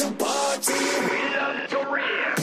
to party, we love to rave.